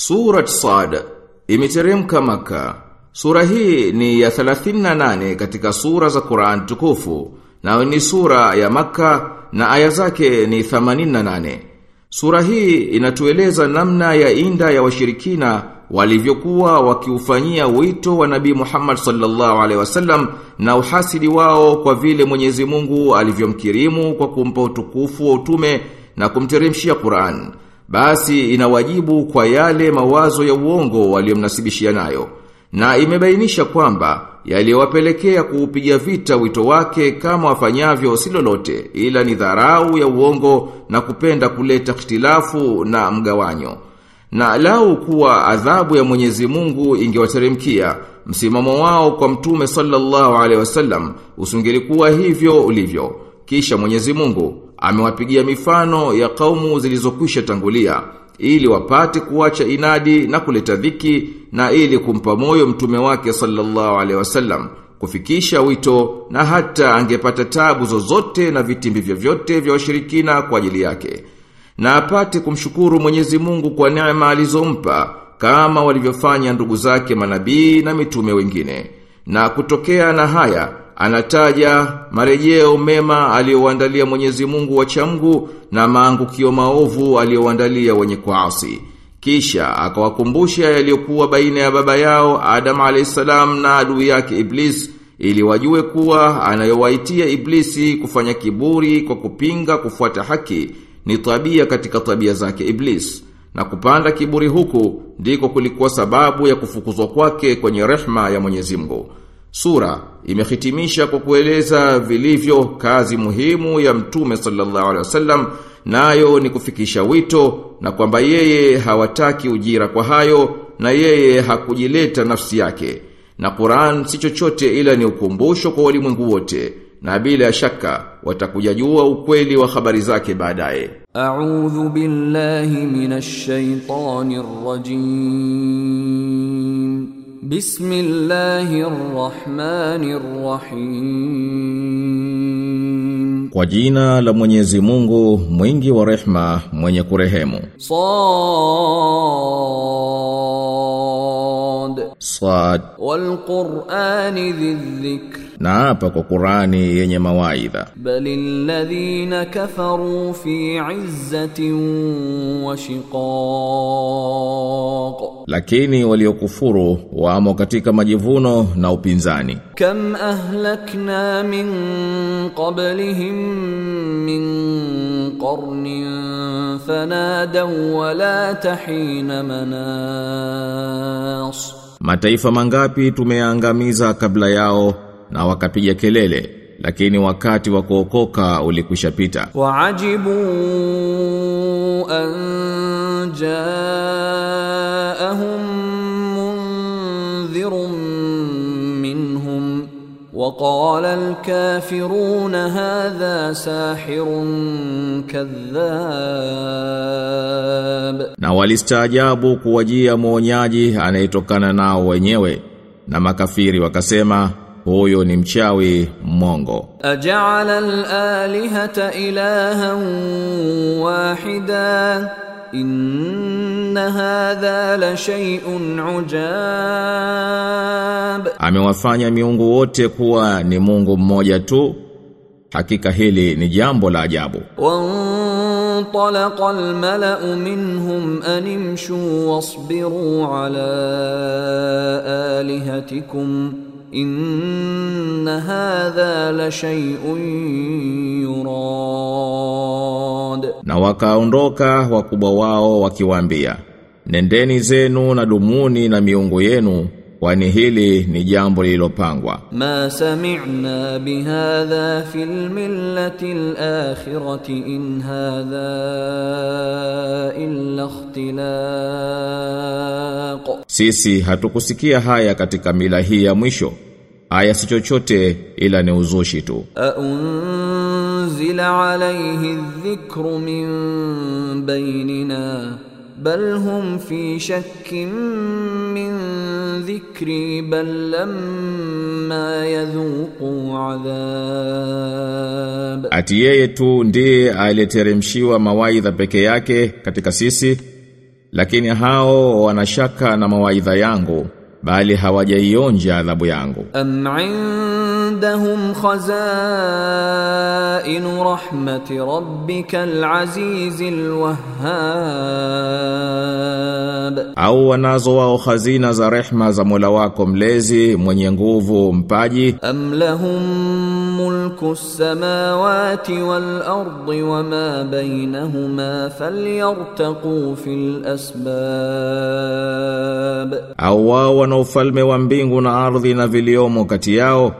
Surat Sad imeteremka Maka. Sura hii ni ya 38 katika sura za Qur'an tukufu na ni sura ya Maka na aya zake ni 88. Sura hii inatueleza namna ya inda ya washirikina walivyokuwa wakiufanyia wito wa Nabii Muhammad sallallahu alaihi wasallam na uhasidi wao kwa vile Mwenyezi Mungu alivyomkirimu kwa kumpa utukufu wa utume na kumteremshia Qur'an. Basi inawajibu kwa yale mawazo ya uongo waliomnasibishia nayo. Na imebainisha kwamba yaliyowapelekea kuupiga vita wito wake kama wafanyavyo si lolote ila ni dharau ya uongo na kupenda kuleta ikhtilafu na mgawanyo. Na lau kuwa adhabu ya Mwenyezi Mungu ingewateremkia, msimamo wao kwa Mtume sallallahu alaihi wasallam usingelikuwa hivyo ulivyo. Kisha Mwenyezi Mungu amewapigia mifano ya kaumu zilizokwisha tangulia ili wapate kuacha inadi na kuleta dhiki na ili kumpa moyo mtume wake sallallahu alaihi wasallam kufikisha wito na hata angepata tabu zozote na vitimbi vyovyote vya washirikina kwa ajili yake na apate kumshukuru Mwenyezi Mungu kwa neema alizompa kama walivyofanya ndugu zake manabii na mitume wengine. Na kutokea na haya anataja marejeo mema aliyowaandalia Mwenyezi Mungu wachamgu na maangukio maovu aliyowaandalia wenye kuasi. Kisha akawakumbusha yaliyokuwa baina ya baba yao Adam alayhisalam na adui yake Iblis ili wajue kuwa anayowaitia Iblisi kufanya kiburi kwa kupinga kufuata haki ni tabia katika tabia zake Iblis. Na kupanda kiburi huku ndiko kulikuwa sababu ya kufukuzwa kwake kwenye rehma ya Mwenyezi Mungu. Sura imehitimisha kwa kueleza vilivyo kazi muhimu ya Mtume sallallahu alaihi wasallam nayo ni kufikisha wito na kwamba yeye hawataki ujira kwa hayo na yeye hakujileta nafsi yake. Na Qur'an si chochote ila ni ukumbusho kwa walimwengu wote na bila shaka watakujajua ukweli wa habari zake baadaye. A'udhu billahi minash shaitani rajim. Kwa jina la Mwenyezi Mungu, mwingi wa rehma, mwenye kurehemu. Sad. Sad. Wal Qur'ani dhikr. Na hapa kwa Qur'ani yenye mawaidha. Balil ladhina kafaru fi 'izzatin wa shiqaq. Lakini waliokufuru wamo katika majivuno na upinzani. Kam ahlakna min qablihim min qarnin fanadaw wa la tahina manas. Mataifa mangapi tumeangamiza kabla yao na wakapiga kelele lakini wakati wa kuokoka ulikwisha pita. Waajibu an وقال الكافرون هذا ساحر كذاب Na walistaajabu kuwajia mwonyaji anayetokana nao wenyewe na makafiri wakasema huyo ni mchawi mmongo. أجعل الآلهة إلها واحدا إن هذا لشيء عجاب Amewafanya miungu wote kuwa ni Mungu mmoja tu. Hakika hili ni jambo la ajabu. وانطلق الملأ منهم أن امشوا واصبروا على آلهتكم inna hadha la shay'un yurad na wakaondoka wakubwa wao wakiwaambia nendeni zenu na dumuni na miungu yenu kwani hili ni jambo lililopangwa. Ma sami'na bihadha fil millati al-akhirati in hadha illa ikhtilaq. Sisi hatukusikia haya katika mila hii ya mwisho. Haya si chochote ila ni uzushi tu. Aunzila alayhi dhikru min bainina bal hum fi shakkin min dhikri bal lamma yadhuqu adhab, ati yeye tu ndiye aliyeteremshiwa mawaidha peke yake katika sisi, lakini hao wanashaka na mawaidha yangu bali hawajaionja adhabu yangu. Am indahum khazain rahmati rabbikal azizil wahhab. Au wanazo wao khazina za rehma za Mola wako mlezi mwenye nguvu mpaji? Am lahum mulku samawati wal ardi wama bainahuma falyartaqu fil asbab, au wao wana ufalme wa mbingu na ardhi na viliomo kati yao,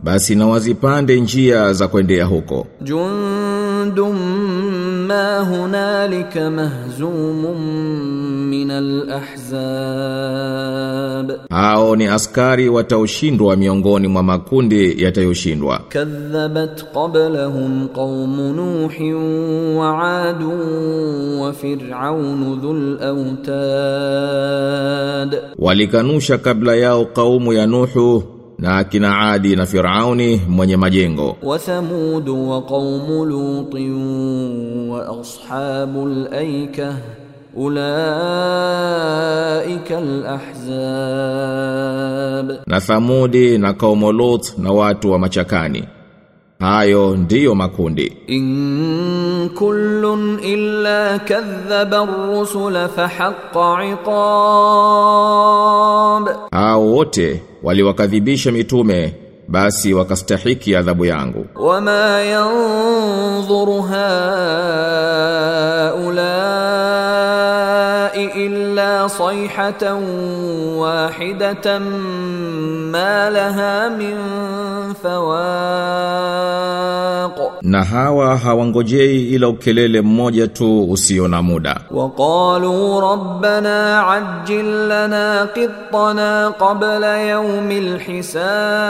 basi na wazipande njia za kuendea huko. Jundum ما هنالك مهزوم من الأحزاب hao ni askari wataoshindwa miongoni mwa makundi yatayoshindwa كذبت قبلهم قوم نوح وعاد وفرعون ذو الأوتاد walikanusha kabla yao kaumu ya Nuhu na akina Adi na Firauni mwenye majengo. Wa Thamud wa qaum Lut wa ashabul aika ulaika alahzab. Na Thamudi na qaumu Lut na watu wa machakani. Hayo ndiyo makundi. In kullun illa kadhaba ar-rusula fahaqqa iqab. Hao wote waliwakadhibisha mitume basi wakastahiki adhabu yangu. Wama yanzuru haula إلا صيحة واحدة ما لها من فواق na hawa hawangojei ila ukelele mmoja tu usio na muda وقالوا ربنا عجل لنا قطنا قبل يوم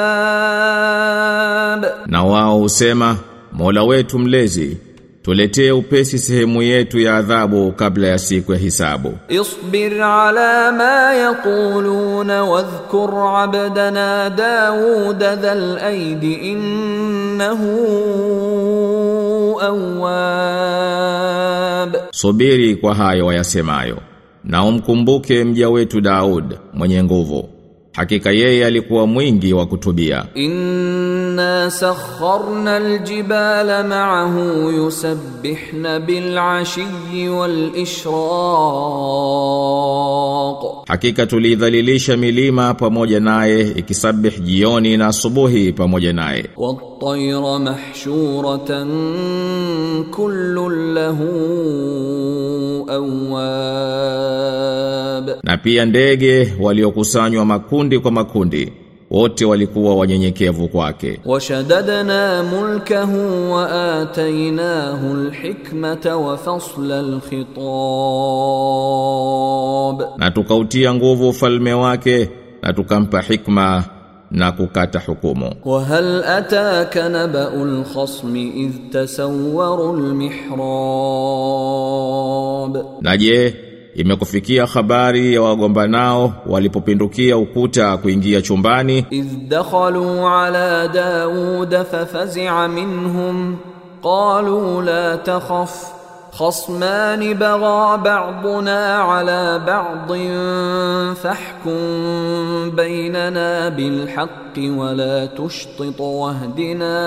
الحساب na wao husema Mola wetu mlezi Tuletee upesi sehemu yetu ya adhabu kabla ya siku ya hisabu. Isbir ala ma yaquluna wadhkur abdana Daud dhal aidi innahu awwab. Subiri kwa hayo wayasemayo. Na umkumbuke mja wetu Daud mwenye nguvu. Hakika yeye alikuwa mwingi wa kutubia. In إنا سخرنا الجبال معه يسبحن بالعشي والإشراق hakika tulidhalilisha milima pamoja naye ikisabih jioni na asubuhi pamoja naye والطير محشورة كل له أواب na pia ndege waliokusanywa makundi kwa makundi wote walikuwa wanyenyekevu kwake washadadna mulkahu wa atainahu alhikmata wa fasla alkhitab na tukautia nguvu ufalme wake na tukampa hikma na kukata hukumu. Wa hal ataka naba'ul khasmi idh tasawwaru al-mihrab. Na je, imekufikia habari ya wagombanao walipopindukia ukuta kuingia chumbani. Izdakhalu ala daud fafazi'a minhum. Qalu la takhaf. خصمان بغى بعضنا على بعض فاحكم بيننا بالحق ولا تشطط واهدنا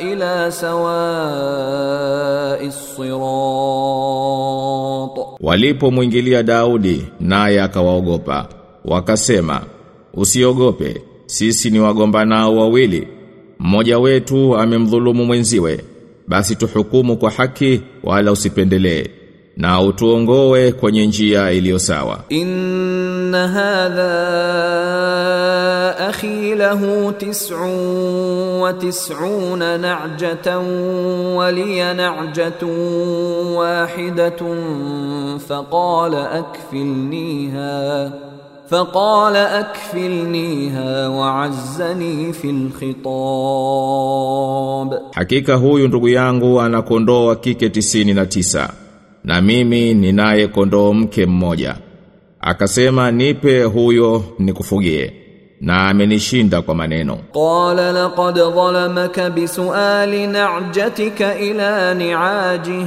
إلى سواء الصراط walipomwingilia Daudi naye akawaogopa wakasema usiogope sisi ni wagombanao wawili mmoja wetu amemdhulumu mwenziwe basi tuhukumu kwa haki wala usipendelee na utuongoe kwenye njia iliyo sawa. Inna hadha akhi lahu tis'un wa tis'una na'jatan wa li na'jatun wahidatun faqala akfilniha. فقال أكفلنيها وعزني في الخطاب Hakika huyu ndugu yangu ana kondoo wa kike tisini na tisa na mimi ninaye kondoo mke mmoja. Akasema nipe huyo nikufugie na amenishinda kwa maneno. قال لقد ظلمك بسؤال نعجتك إلى نعاجه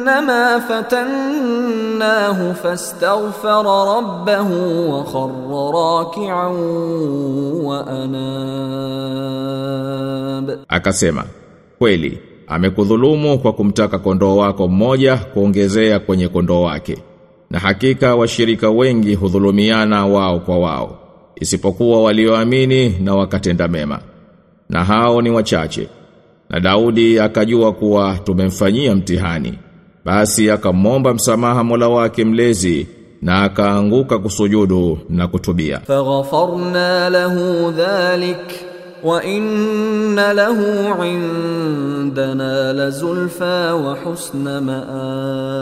أنما فتناه فاستغفر ربه وخر راكعا وأناب Akasema, kweli, amekudhulumu kwa kumtaka kondoo wako mmoja kuongezea kwenye kondoo wake. Na hakika washirika wengi hudhulumiana wao kwa wao, isipokuwa walioamini na wakatenda mema. Na hao ni wachache. Na Daudi akajua kuwa tumemfanyia mtihani. Basi akamomba msamaha Mola wake mlezi na akaanguka kusujudu na kutubia. Faghfarna lahu dhalik wa inna lahu indana lazulfa wa husna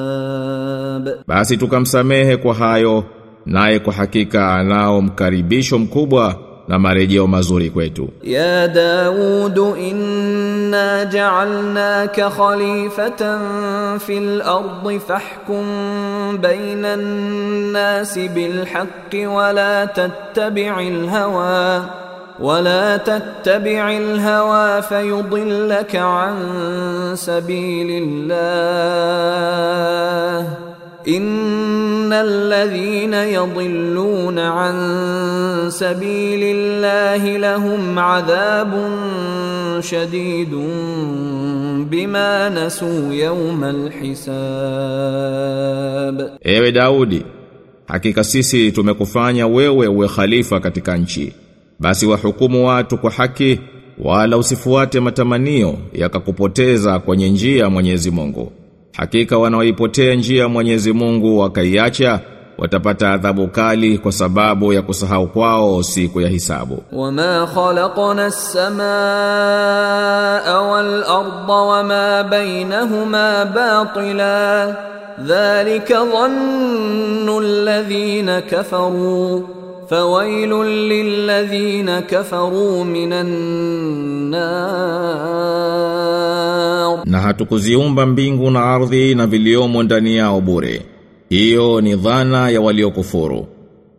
maab. Basi tukamsamehe kwa hayo naye kwa hakika anao mkaribisho mkubwa na marejeo mazuri kwetu. Ya Daud inna ja'alnaka khalifatan fil ardi fahkum baina an-nasi bil haqqi wa la tattabi'il hawa ولا تتبع الهوى فيضلك عن سبيل الله ان الذين يضلون عن سبيل الله لهم عذاب شديد بما نسوا يوم الحساب Ewe Daudi, hakika sisi tumekufanya wewe uwe khalifa katika nchi. Basi wahukumu watu kwa haki wala usifuate matamanio yakakupoteza kwenye njia ya Mwenyezi Mungu. Hakika wanaoipotea njia Mwenyezi Mungu wakaiacha watapata adhabu kali kwa sababu ya kusahau kwao siku ya hisabu. Wama khalaqna as-samaa wal arda wama bainahuma batila dhalika dhannu alladhina kafaru فويل للذين كفروا من النار Na hatukuziumba mbingu na ardhi na viliomo ndani yao bure. Hiyo ni dhana ya waliokufuru.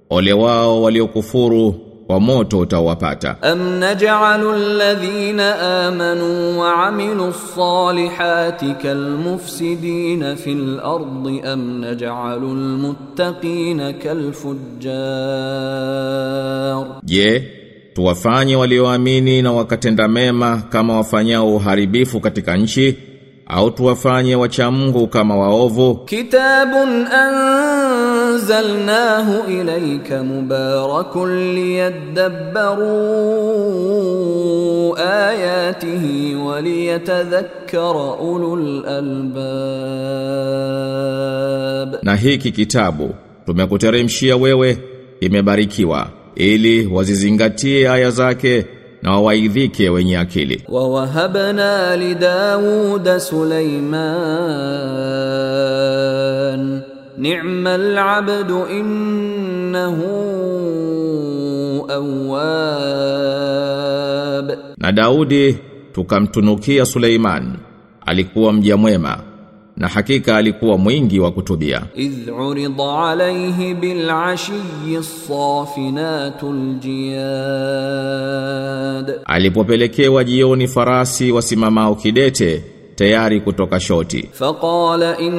Ole wao waliokufuru wa moto utawapata. Am naj'alu alladhina amanu wa amilu ssalihati kalmufsidina fil ardi am naj'alu almuttaqina kalfujjar. Je, tuwafanye walioamini na wakatenda mema kama wafanyao uharibifu katika nchi au tuwafanye wacha Mungu kama waovu? Kitabun an anzalnahu ilayka mubarakun liyadabbaru ayatihi wa liyatadhakkara ulul albab, na hiki kitabu tumekuteremshia wewe imebarikiwa ili wazizingatie aya zake na wawaidhike wenye akili. Wa wahabna li Dawuda Sulaiman ni'mal abdu innahu awwab. Na Daudi tukamtunukia Suleiman alikuwa mja mwema na hakika alikuwa mwingi wa kutubia. Idh urida alayhi bil ashiyyi safinatul jiyad, alipopelekewa jioni farasi wasimamao kidete tayari kutoka shoti. Faqala in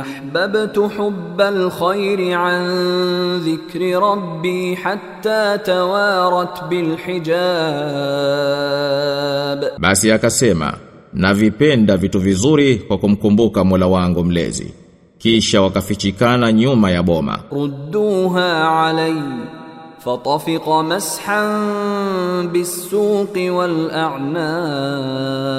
أحببت حب الخير عن ذكر ربي حتى توارت بالحجاب Basi akasema, navipenda vitu vizuri kwa kumkumbuka Mola wangu mlezi. Kisha wakafichikana nyuma ya boma. ردوها علي فطفق مسحا بالسوق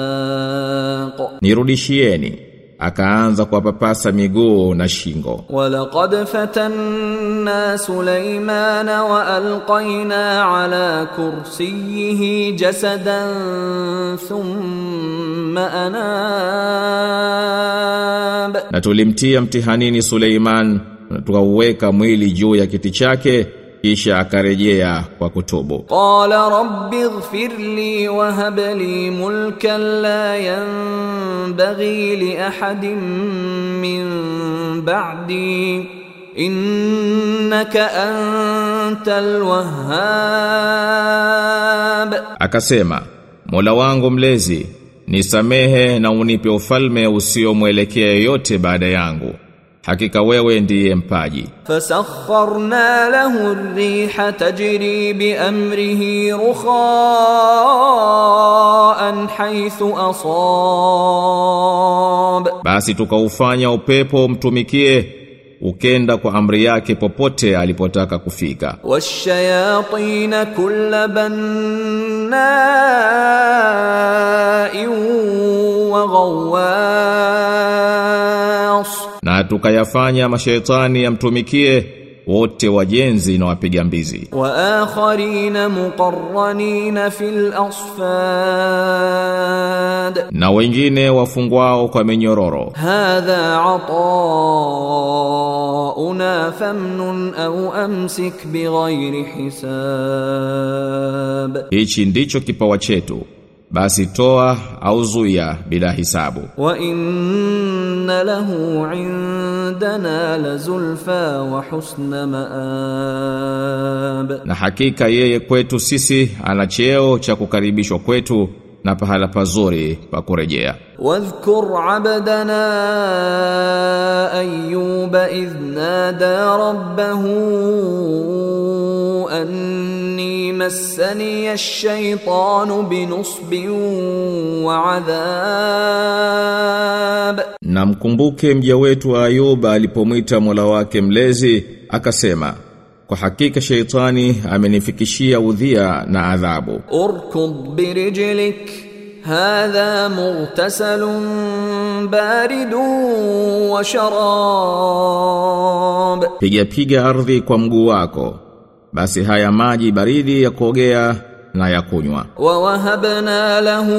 والأعناق Nirudishieni. Akaanza kuwapapasa miguu na shingo. ولقد فتنا سليمان والقينا على كرسيه جسدا ثم اناب Na tulimtia mtihanini Suleiman na tukauweka mwili juu ya kiti chake kisha akarejea kwa kutubu. Qala rabbi ighfirli wa hab li mulkan la yanbaghi li ahadin min ba'di. Innaka antal wahhab, akasema Mola wangu mlezi nisamehe na unipe ufalme usiomwelekea yote baada yangu hakika wewe ndiye mpaji. Fasakharna lahu ar-riha tajri bi amrihi rukhaan haythu asab, basi tukaufanya upepo mtumikie ukenda kwa amri yake popote alipotaka kufika. Washayatin kulla wa ghawwa na tukayafanya mashaitani yamtumikie wote wajenzi na wapiga mbizi. Wa akharina muqarranina fil asfad. Na wengine wafungwao kwa minyororo. Hadha atauna famnun au amsik bighairi hisab. Hichi ndicho kipawa chetu. Basi toa au zuia bila hisabu. Wa in inna lahu indana lazulfa wa husna maab, na hakika yeye kwetu sisi ana cheo cha kukaribishwa kwetu na pahala pazuri pa kurejea. Wadhkur abdana Ayyuba idh nada rabbahu anni massani ash-shaytanu binusbin wa adhab, namkumbuke mja wetu Ayuba alipomwita Mola wake mlezi akasema kwa hakika sheitani amenifikishia udhia na adhabu. Urkub birijlik hadha mughtasalun baridun wa sharab. Piga piga ardhi kwa mguu wako basi haya maji baridi ya kuogea na ya kunywa. Wa wahabna lahu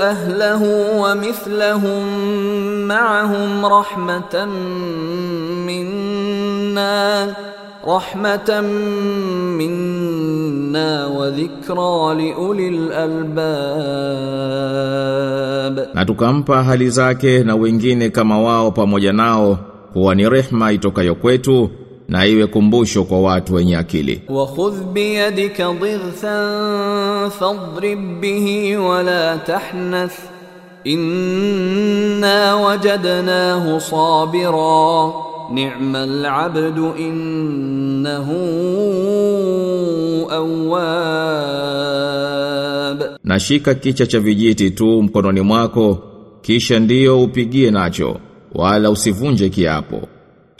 ahlahu wa mithlahum ma'ahum rahmatan minna منا رحمه منا وذكرى لاولي الالباب na tukampa hali zake na wengine kama wao pamoja nao kuwa ni rehma itokayo kwetu na iwe kumbusho kwa watu wenye akili وخذ بيدك ضغثا فاضرب به ولا تحنث إنا وجدناه صابرا ni'mal abdu innahu awwab, na shika kicha cha vijiti tu mkononi mwako, kisha ndio upigie nacho, wala usivunje kiapo.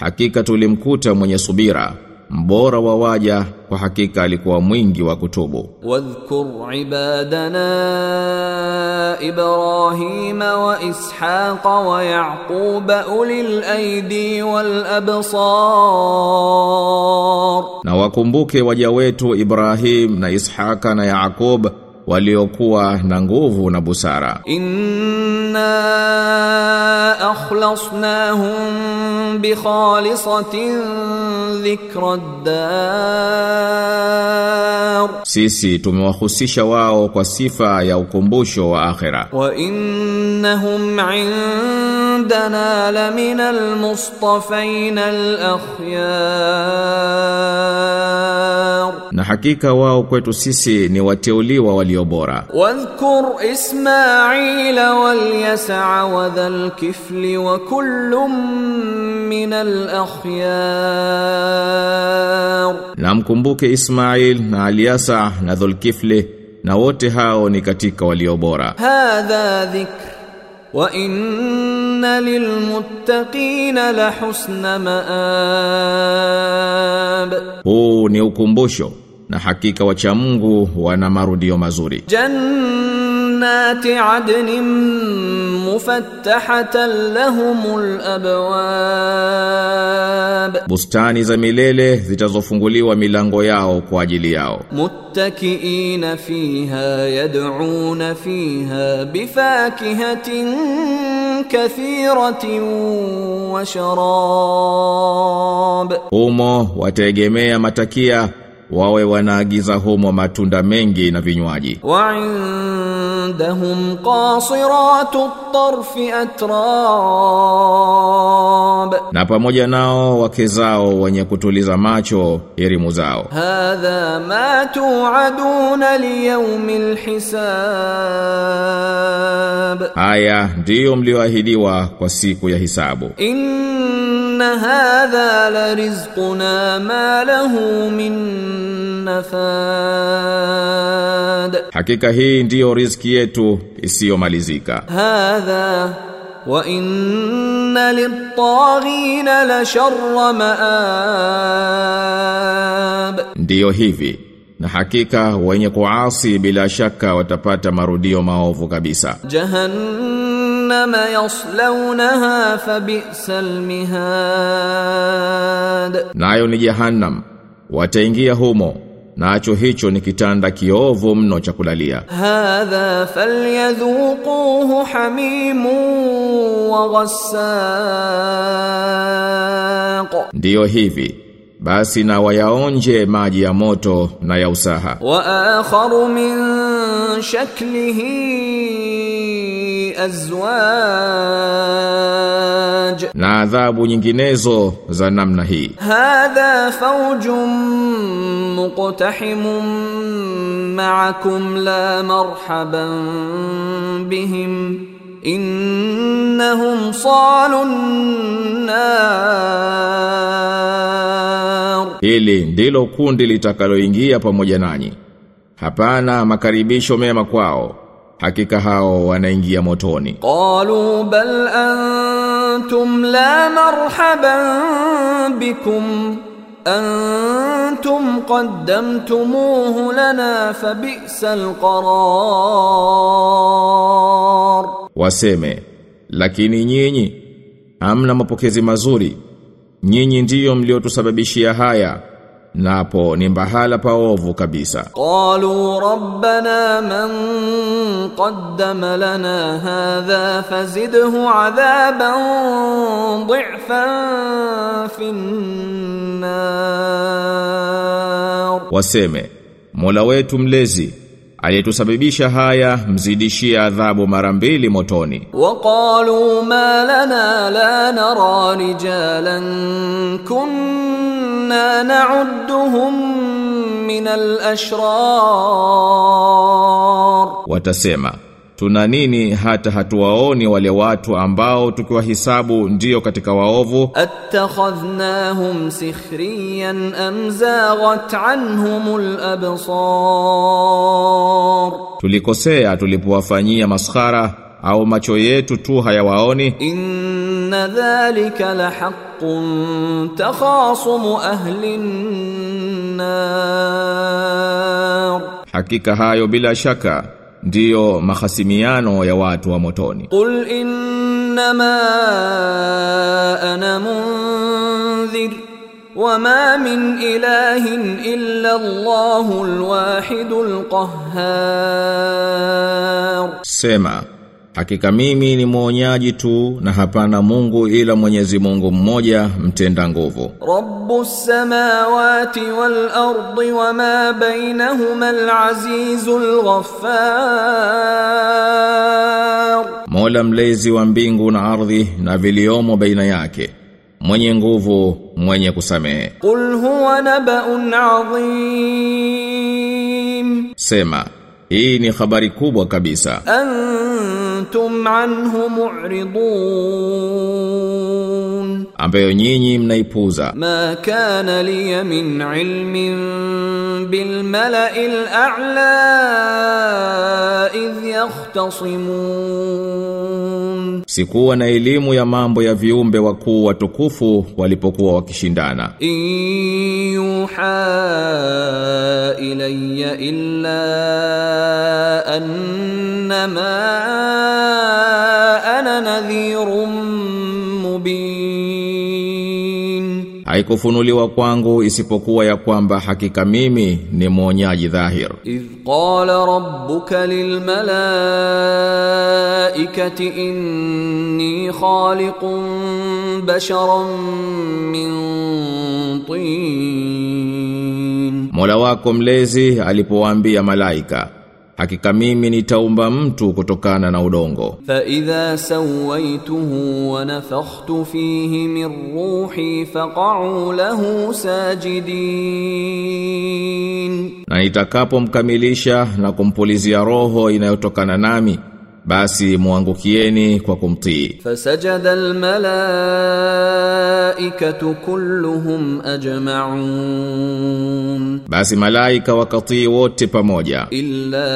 Hakika tulimkuta mwenye subira mbora wa waja kwa hakika alikuwa mwingi wa kutubu. Wadhkur ibadana ibrahima wa ishaqa wa yaquba ulil aidi wal absar. Na wakumbuke waja wetu ibrahim na ishaqa na yaqub waliokuwa na nguvu na busara. Inna akhlasnahum bi khalisatin dhikra sisi tumewahusisha wao kwa sifa ya ukumbusho wa akhira wa innahum indana lamina almustafain alakhyar na hakika wao kwetu sisi ni wateuliwa wali iliyo bora. Wadhkur Ismail wal Yas'a wa dhal kifli wa kullum min al akhyar. Na mkumbuke Ismail na al na dhul kifli na wote hao ni katika walio bora. Hadha dhikr wa inna lil la husna maab. Huu ni ukumbusho na hakika wacha Mungu wana marudio mazuri. Jannati adnin mufattahatan lahumul abwab, bustani za milele zitazofunguliwa milango yao kwa ajili yao. Muttakiina fiha yad'una fiha bifakihatin kathiratin wa sharab, humo wataegemea matakia wawe wanaagiza humo matunda mengi na vinywaji. Wa indahum qasiratu tarfi atraa khatab na pamoja nao wake zao wenye kutuliza macho elimu zao. Hadha ma tuaduna liyawmil hisab. Haya ndiyo mlioahidiwa kwa siku ya hisabu. Inna hadha la rizquna ma lahu min nafad hakika hii ndiyo riziki yetu isiyomalizika. Hadha وإن للطاغين لشر مآب Ndiyo hivi. Na hakika wenye kuasi bila shaka watapata marudio maovu kabisa. جهنم يصلونها فبئس المهاد Nayo ni jahannam. Wataingia humo. Nacho hicho ni kitanda kiovu mno cha kulalia. هذا فليذوقوه حميم waghasaq Ndiyo hivi basi na wayaonje maji ya moto na ya usaha. Wa akharu min shaklihi azwaj. Na adhabu nyinginezo za namna hii. Hadha fawjum muqtahimun ma'akum la marhaban bihim innahum salun nar hili ndilo kundi litakaloingia pamoja nanyi. Hapana makaribisho mema kwao. Hakika hao wanaingia motoni. Qalu bal antum la marhaban bikum. Antum qaddamtumuhu lana fabi'sa alqarar waseme lakini nyinyi hamna mapokezi mazuri. Nyinyi ndiyo mliotusababishia haya napo ni mbahala paovu kabisa. Qalu rabbana man qaddama lana hadha fazidhu adhaban dhifan finnar. Waseme mola wetu mlezi aliyetusababisha haya mzidishie adhabu mara mbili motoni. Waqalu ma lana la nara rijalan kunna na'udduhum min al-ashrar watasema Tuna nini hata hatuwaoni wale watu ambao tukiwahisabu ndio katika waovu? Attakhadhnahum sikhriyan am zaghat anhumul absar, tulikosea tulipowafanyia maskhara au macho yetu tu hayawaoni? Inna dhalika la haqqun takhasumu ahli hakika hayo bila shaka ndiyo mahasimiano ya watu wa motoni. Qul innama ana mundhir wama min ilahin illa Allahul wahidul qahhar. Sema Hakika mimi ni muonyaji tu na hapana Mungu ila Mwenyezi Mungu mmoja mtenda nguvu. Rabbus samawati wal ardi wama bainahuma al azizul ghaffar. Mola mlezi wa mbingu na ardhi na viliomo baina yake. Mwenye nguvu, mwenye kusamehe. Qul huwa nabaun adhim. Sema hii ni habari kubwa kabisa. Antum anhu mu'ridun, ambayo nyinyi mnaipuza. Ma kana li min ilmin bil mala'i a'la idh yahtasimun, sikuwa na elimu ya mambo ya viumbe wakuu watukufu walipokuwa wakishindana. Yuha ilayya illa innama ana nadhirun mubin haikufunuliwa kwangu isipokuwa ya kwamba hakika mimi ni mwonyaji dhahir idh qala rabbuka lil malaikati inni khaliqun basharan min tin Mola wako mlezi alipowaambia malaika Hakika mimi nitaumba mtu kutokana na udongo. Fa idha sawaituhu wa nafakhtu fihi min ruhi faq'u lahu sajidin. Na nitakapomkamilisha na kumpulizia roho inayotokana nami basi muangukieni kwa kumtii. Fasajada almalaikatu kulluhum ajma'un, basi malaika wakatii wote pamoja. Illa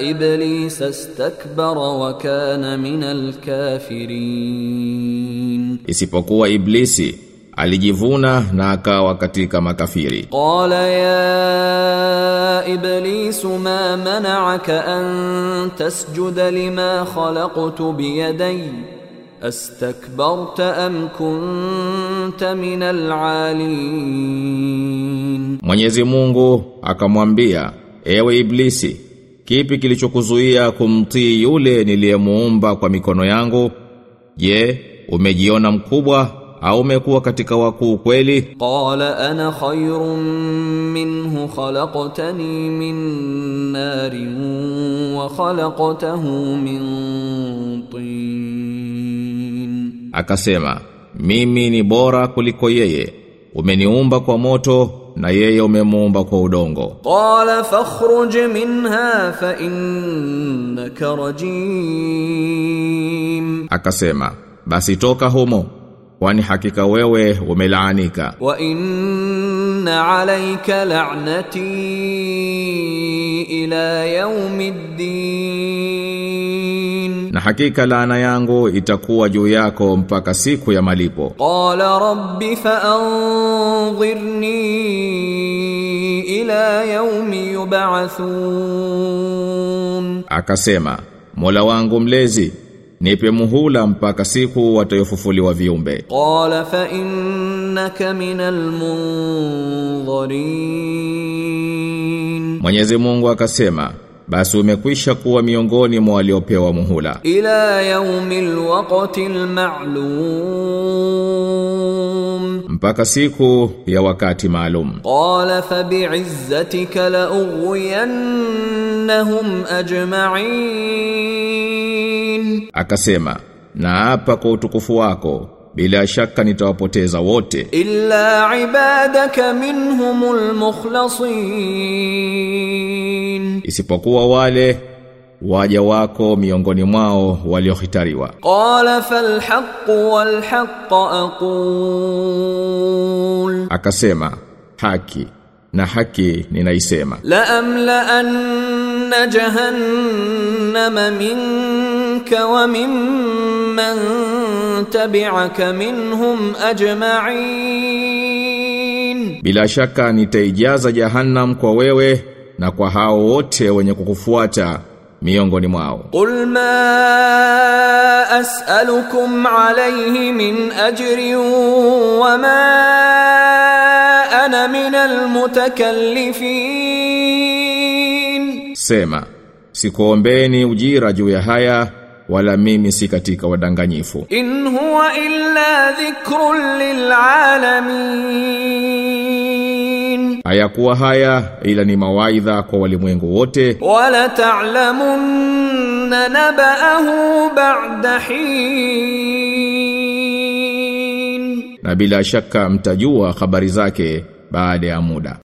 iblis astakbara wa kana min alkafirin, isipokuwa iblisi alijivuna na akawa katika makafiri. Qala ya iblis ma mana'aka an tasjuda lima khalaqtu bi yadayya astakbarta am kunta min alalin, Mwenyezi Mungu akamwambia ewe Iblisi, kipi kilichokuzuia kumtii yule niliyemuumba kwa mikono yangu? Je, umejiona mkubwa au umekuwa katika wakuu kweli? Qala ana khairun minhu khalaqtani min narin wa khalaqtahu min tin, akasema mimi ni bora kuliko yeye, umeniumba kwa moto na yeye umemuumba kwa udongo. Qala fakhruj minha fa innaka rajim, akasema basi toka humo kwani hakika wewe umelaanika wa inna alayka la'nati ila yaumiddin na hakika laana yangu itakuwa juu yako mpaka siku ya malipo. Qala rabbi fa'anzirni ila yaumi yub'athun. Akasema mola wangu mlezi nipe muhula mpaka siku watayofufuliwa viumbe. Qala fa innaka minal munzirin. Mwenyezi Mungu akasema basi umekwisha kuwa miongoni mwa waliopewa muhula. Ila yaumil waqtil ma'lum mpaka siku ya wakati maalum. Qala fa bi'izzatika la ughwiyannahum ajma'in, akasema naapa kwa utukufu wako bila shaka nitawapoteza wote. Illa ibadaka minhumul mukhlasin. Isipokuwa wale waja wako miongoni mwao waliohitariwa. Qala falhaq walhaq aqul, akasema haki na haki ninaisema. La amla anna jahannama minka wa mimman tabi'aka minhum ajma'in, bila shaka nitaijaza jahannam kwa wewe na kwa hao wote wenye kukufuata miongoni mwao. Qul ma as'alukum alayhi min ajrin wa ma ana min almutakallifin, sema sikuombeni ujira juu ya haya wala mimi si katika wadanganyifu. In huwa illa dhikrun lil alamin hayakuwa haya ila ni mawaidha kwa walimwengu wote. Wala ta'lamunna naba'ahu ba'da hin. Na bila shaka mtajua habari zake baada ya muda.